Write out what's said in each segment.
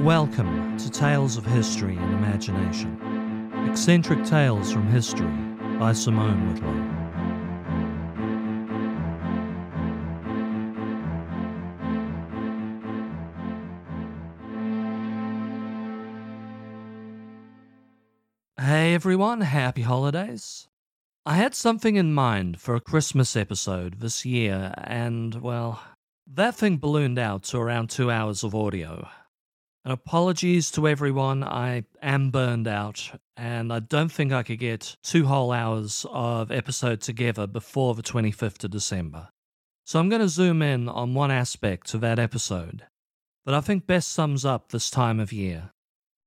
Welcome to Tales of History and Imagination. Eccentric Tales from History by Simone Whitlow. Hey everyone, happy holidays. I had something in mind for a Christmas episode this year, and well, that thing ballooned out to around two hours of audio. And apologies to everyone, I am burned out, and I don't think I could get two whole hours of episode together before the 25th of December. So I'm going to zoom in on one aspect of that episode that I think best sums up this time of year.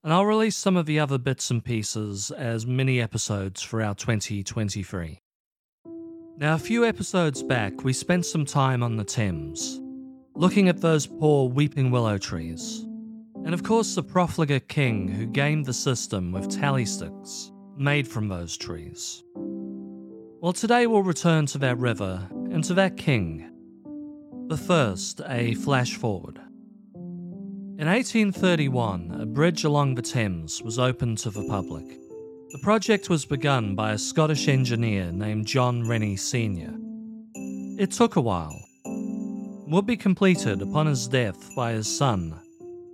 And I'll release some of the other bits and pieces as mini episodes for our 2023. Now, a few episodes back, we spent some time on the Thames, looking at those poor weeping willow trees. And of course, the profligate king who gamed the system with tally sticks made from those trees. Well, today we'll return to that river and to that king. But first, a flash forward. In 1831, a bridge along the Thames was opened to the public. The project was begun by a Scottish engineer named John Rennie Sr. It took a while, would be completed upon his death by his son,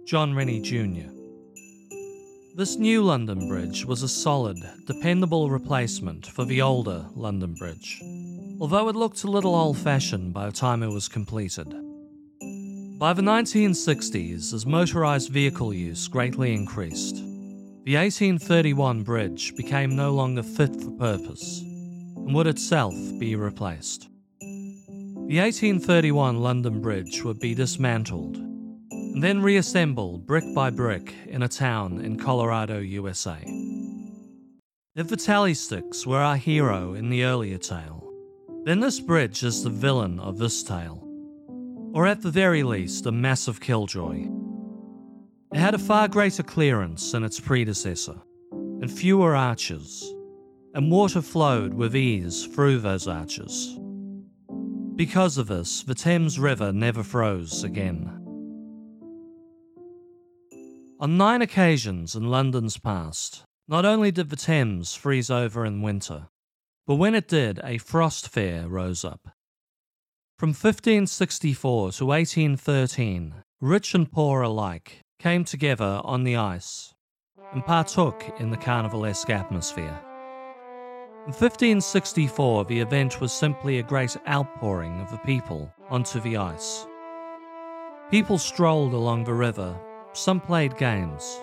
John Rennie Jr. This new London Bridge was a solid, dependable replacement for the older London Bridge, although it looked a little old fashioned by the time it was completed. By the 1960s, as motorised vehicle use greatly increased, the 1831 bridge became no longer fit for purpose and would itself be replaced. The 1831 London Bridge would be dismantled then reassembled brick by brick in a town in Colorado, USA. If the sticks were our hero in the earlier tale, then this bridge is the villain of this tale, or at the very least, a massive killjoy. It had a far greater clearance than its predecessor, and fewer arches, and water flowed with ease through those arches. Because of this, the Thames River never froze again. On nine occasions in London's past, not only did the Thames freeze over in winter, but when it did, a frost fair rose up. From 1564 to 1813, rich and poor alike came together on the ice and partook in the carnivalesque atmosphere. In 1564, the event was simply a great outpouring of the people onto the ice. People strolled along the river, some played games.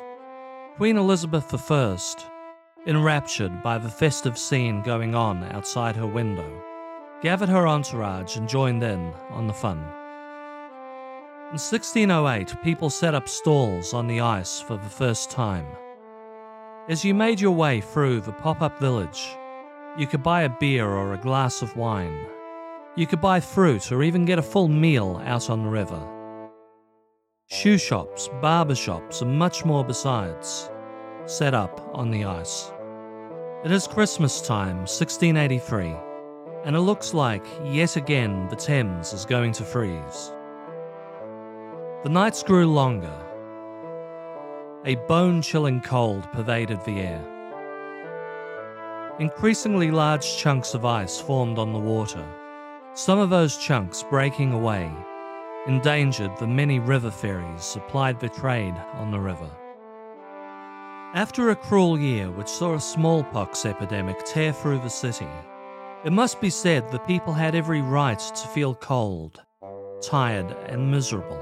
Queen Elizabeth I, enraptured by the festive scene going on outside her window, gathered her entourage and joined in on the fun. In 1608, people set up stalls on the ice for the first time. As you made your way through the pop up village, you could buy a beer or a glass of wine. You could buy fruit or even get a full meal out on the river. Shoe shops, barber shops, and much more besides set up on the ice. It is Christmas time, 1683, and it looks like yet again the Thames is going to freeze. The nights grew longer. A bone chilling cold pervaded the air. Increasingly large chunks of ice formed on the water, some of those chunks breaking away endangered the many river ferries supplied the trade on the river. After a cruel year which saw a smallpox epidemic tear through the city, it must be said the people had every right to feel cold, tired, and miserable.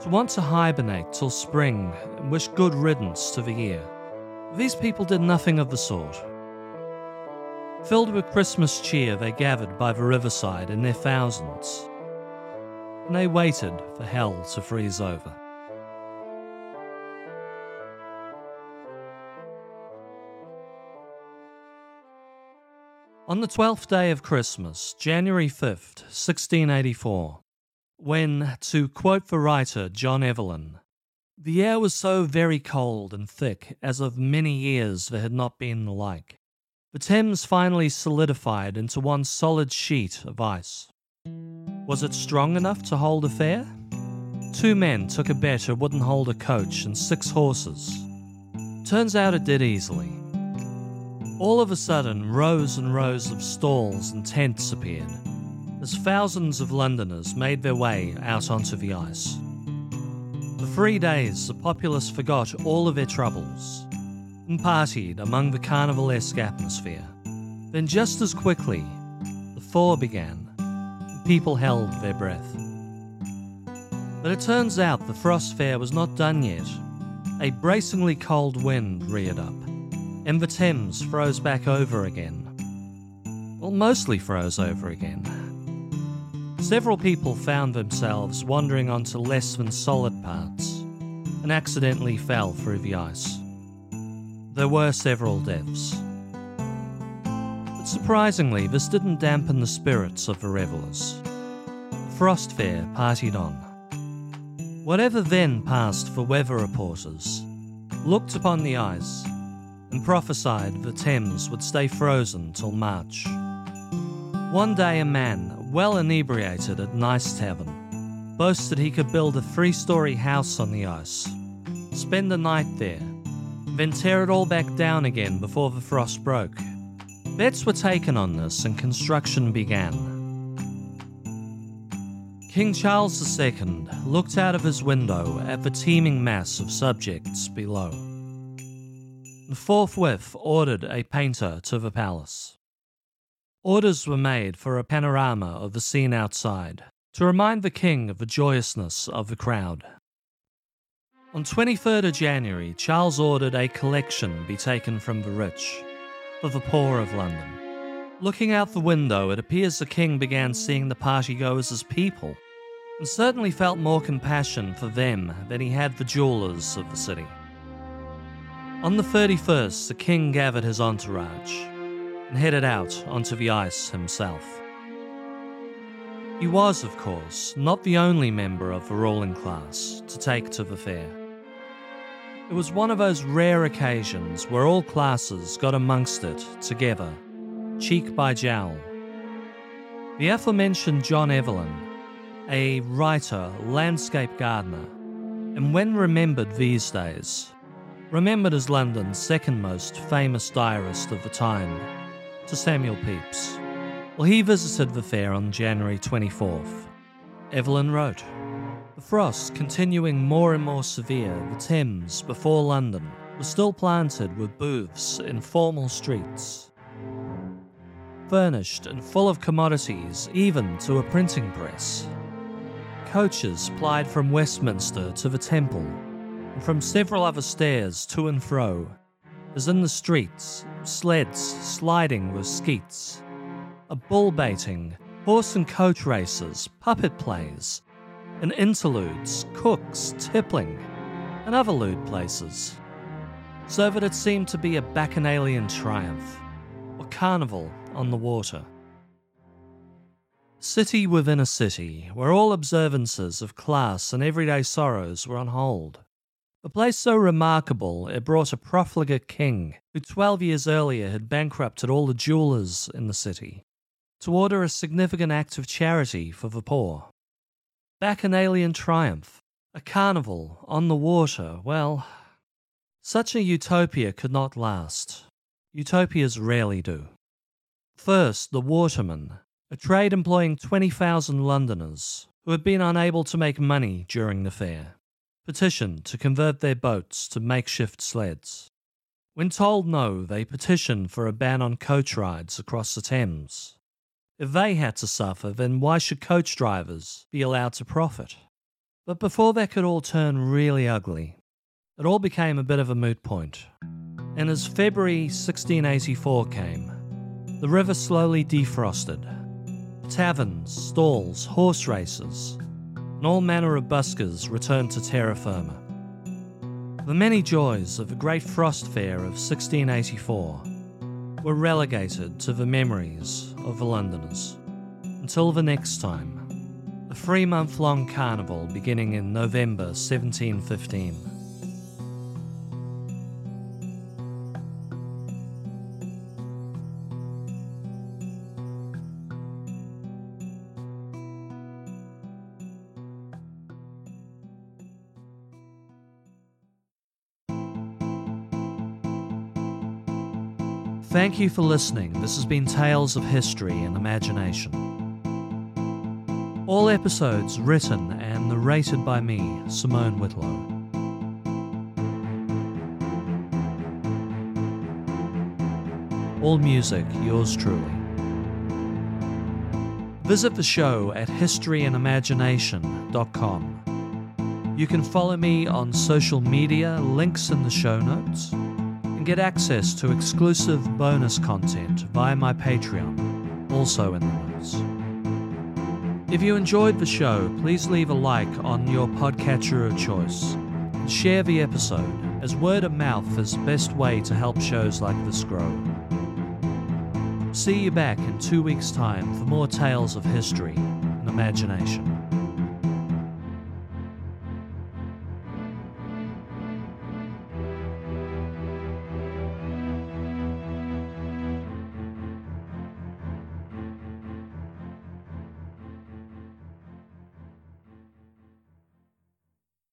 To want to hibernate till spring and wish good riddance to the year. These people did nothing of the sort. Filled with Christmas cheer, they gathered by the riverside in their thousands, and they waited for hell to freeze over. On the twelfth day of Christmas, January 5th, 1684, when, to quote the writer John Evelyn, the air was so very cold and thick as of many years there had not been the like. The Thames finally solidified into one solid sheet of ice. Was it strong enough to hold a fair? two men took a bet it wouldn't hold a coach and six horses. Turns out it did easily. All of a sudden, rows and rows of stalls and tents appeared as thousands of Londoners made their way out onto the ice. For three days, the populace forgot all of their troubles and partied among the carnivalesque atmosphere. Then, just as quickly, the thaw began, people held their breath. But it turns out the frost fair was not done yet. A bracingly cold wind reared up, and the Thames froze back over again. Well, mostly froze over again. Several people found themselves wandering onto less than solid parts and accidentally fell through the ice. There were several deaths. Surprisingly, this didn't dampen the spirits of the revellers. Frost Fair partied on. Whatever then passed for weather reporters looked upon the ice and prophesied the Thames would stay frozen till March. One day, a man, well inebriated at Nice Tavern, boasted he could build a three story house on the ice, spend the night there, then tear it all back down again before the frost broke. Bets were taken on this and construction began. King Charles II looked out of his window at the teeming mass of subjects below, and forthwith ordered a painter to the palace. Orders were made for a panorama of the scene outside to remind the king of the joyousness of the crowd. On 23rd of January, Charles ordered a collection be taken from the rich for the poor of London. Looking out the window, it appears the king began seeing the partygoers as people, and certainly felt more compassion for them than he had for jewelers of the city. On the 31st, the king gathered his entourage and headed out onto the ice himself. He was, of course, not the only member of the ruling class to take to the fair. It was one of those rare occasions where all classes got amongst it together, cheek by jowl. The aforementioned John Evelyn, a writer, landscape gardener, and when remembered these days, remembered as London's second most famous diarist of the time, to Samuel Pepys. Well, he visited the fair on January 24th. Evelyn wrote, the frost continuing more and more severe, the Thames, before London, was still planted with booths in formal streets. Furnished and full of commodities, even to a printing press. Coaches plied from Westminster to the Temple, and from several other stairs to and fro, as in the streets, sleds sliding with skeets, a bull baiting, horse and coach races, puppet plays, and interludes, cooks, tippling, and other lewd places. So that it seemed to be a bacchanalian triumph, or carnival on the water. City within a city, where all observances of class and everyday sorrows were on hold. A place so remarkable it brought a profligate king, who twelve years earlier had bankrupted all the jewellers in the city, to order a significant act of charity for the poor. Bacchanalian triumph, a carnival on the water, well, such a utopia could not last. Utopias rarely do. First, the watermen, a trade employing 20,000 Londoners who had been unable to make money during the fair, petitioned to convert their boats to makeshift sleds. When told no, they petitioned for a ban on coach rides across the Thames. If they had to suffer, then why should coach drivers be allowed to profit? But before that could all turn really ugly, it all became a bit of a moot point. And as February 1684 came, the river slowly defrosted. Taverns, stalls, horse races, and all manner of buskers returned to terra firma. The many joys of the great frost fair of 1684 were relegated to the memories of the Londoners. Until the next time, a three month long carnival beginning in November 1715. Thank you for listening. This has been Tales of History and Imagination. All episodes written and narrated by me, Simone Whitlow. All music, yours truly. Visit the show at historyandimagination.com. You can follow me on social media, links in the show notes, get access to exclusive bonus content via my Patreon, also in the notes. If you enjoyed the show, please leave a like on your podcatcher of choice and share the episode, as word of mouth is the best way to help shows like this grow. See you back in two weeks' time for more tales of history and imagination.